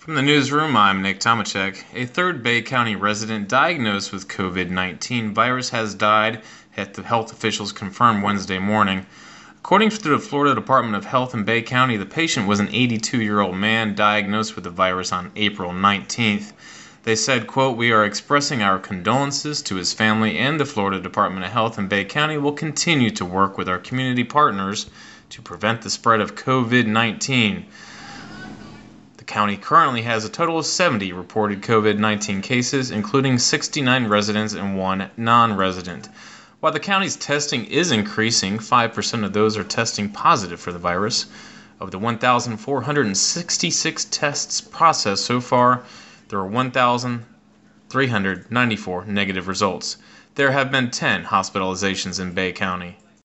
From the newsroom, I'm Nick Tomachek. A third Bay County resident diagnosed with COVID 19 virus has died, health officials confirmed Wednesday morning. According to the Florida Department of Health in Bay County, the patient was an 82 year old man diagnosed with the virus on April 19th. They said, quote, We are expressing our condolences to his family and the Florida Department of Health in Bay County will continue to work with our community partners to prevent the spread of COVID 19 county currently has a total of 70 reported COVID 19 cases, including 69 residents and one non resident. While the county's testing is increasing, 5% of those are testing positive for the virus. Of the 1,466 tests processed so far, there are 1,394 negative results. There have been 10 hospitalizations in Bay County.